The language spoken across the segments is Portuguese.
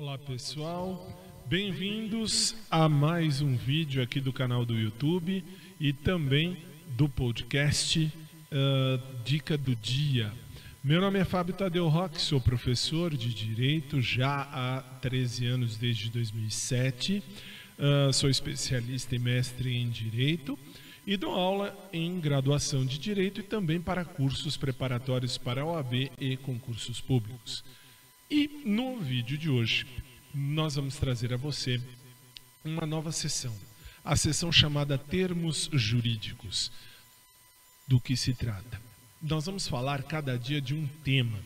Olá pessoal, bem-vindos a mais um vídeo aqui do canal do YouTube e também do podcast uh, Dica do Dia. Meu nome é Fábio Tadeu Roque, sou professor de Direito já há 13 anos, desde 2007. Uh, sou especialista e mestre em Direito e dou aula em graduação de Direito e também para cursos preparatórios para OAB e concursos públicos. E no vídeo de hoje, nós vamos trazer a você uma nova sessão, a sessão chamada Termos Jurídicos. Do que se trata? Nós vamos falar cada dia de um tema,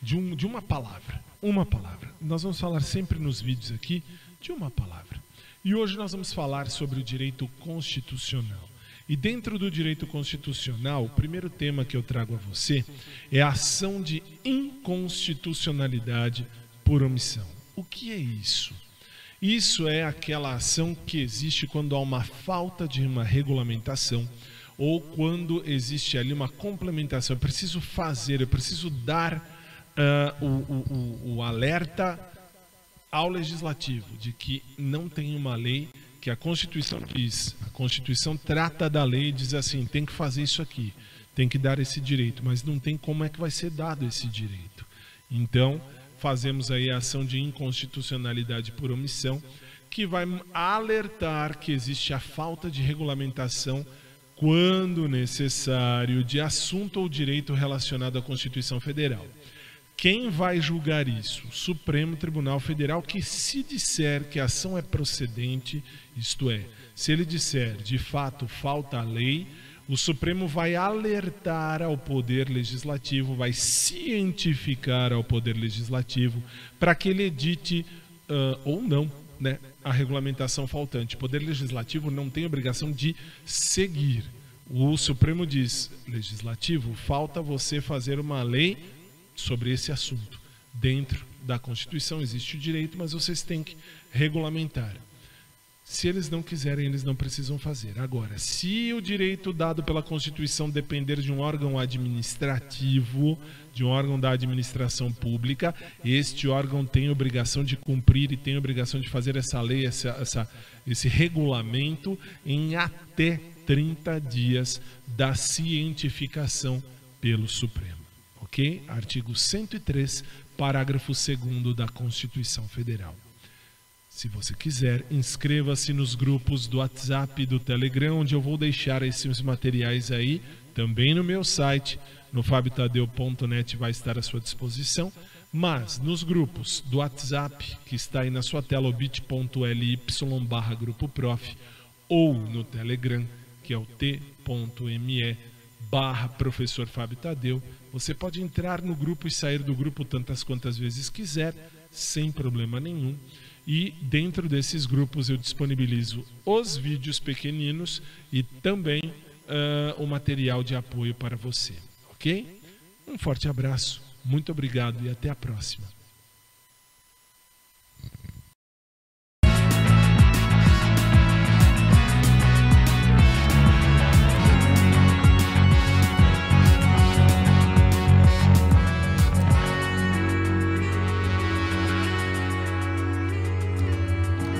de, um, de uma palavra, uma palavra. Nós vamos falar sempre nos vídeos aqui de uma palavra. E hoje nós vamos falar sobre o direito constitucional. E dentro do direito constitucional, o primeiro tema que eu trago a você é a ação de inconstitucionalidade por omissão. O que é isso? Isso é aquela ação que existe quando há uma falta de uma regulamentação ou quando existe ali uma complementação. Eu preciso fazer, eu preciso dar uh, o, o, o alerta ao legislativo de que não tem uma lei que a Constituição diz, a Constituição trata da lei e diz assim, tem que fazer isso aqui, tem que dar esse direito, mas não tem como é que vai ser dado esse direito. Então, fazemos aí a ação de inconstitucionalidade por omissão, que vai alertar que existe a falta de regulamentação quando necessário de assunto ou direito relacionado à Constituição Federal. Quem vai julgar isso? O Supremo Tribunal Federal, que se disser que a ação é procedente, isto é, se ele disser de fato falta a lei, o Supremo vai alertar ao Poder Legislativo, vai cientificar ao Poder Legislativo para que ele edite uh, ou não né, a regulamentação faltante. O Poder Legislativo não tem obrigação de seguir. O Supremo diz: Legislativo, falta você fazer uma lei sobre esse assunto. Dentro da Constituição existe o direito, mas vocês têm que regulamentar. Se eles não quiserem, eles não precisam fazer. Agora, se o direito dado pela Constituição depender de um órgão administrativo, de um órgão da administração pública, este órgão tem obrigação de cumprir e tem obrigação de fazer essa lei, essa, essa, esse regulamento em até 30 dias da cientificação pelo Supremo ok? Artigo 103, parágrafo 2 da Constituição Federal. Se você quiser, inscreva-se nos grupos do WhatsApp e do Telegram, onde eu vou deixar esses materiais aí, também no meu site, no fabitadeu.net vai estar à sua disposição, mas nos grupos do WhatsApp, que está aí na sua tela, o bit.ly barra grupo prof, ou no Telegram, que é o t.me barra professor Fábio Tadeu, você pode entrar no grupo e sair do grupo tantas quantas vezes quiser, sem problema nenhum. E dentro desses grupos eu disponibilizo os vídeos pequeninos e também uh, o material de apoio para você. Ok? Um forte abraço, muito obrigado e até a próxima.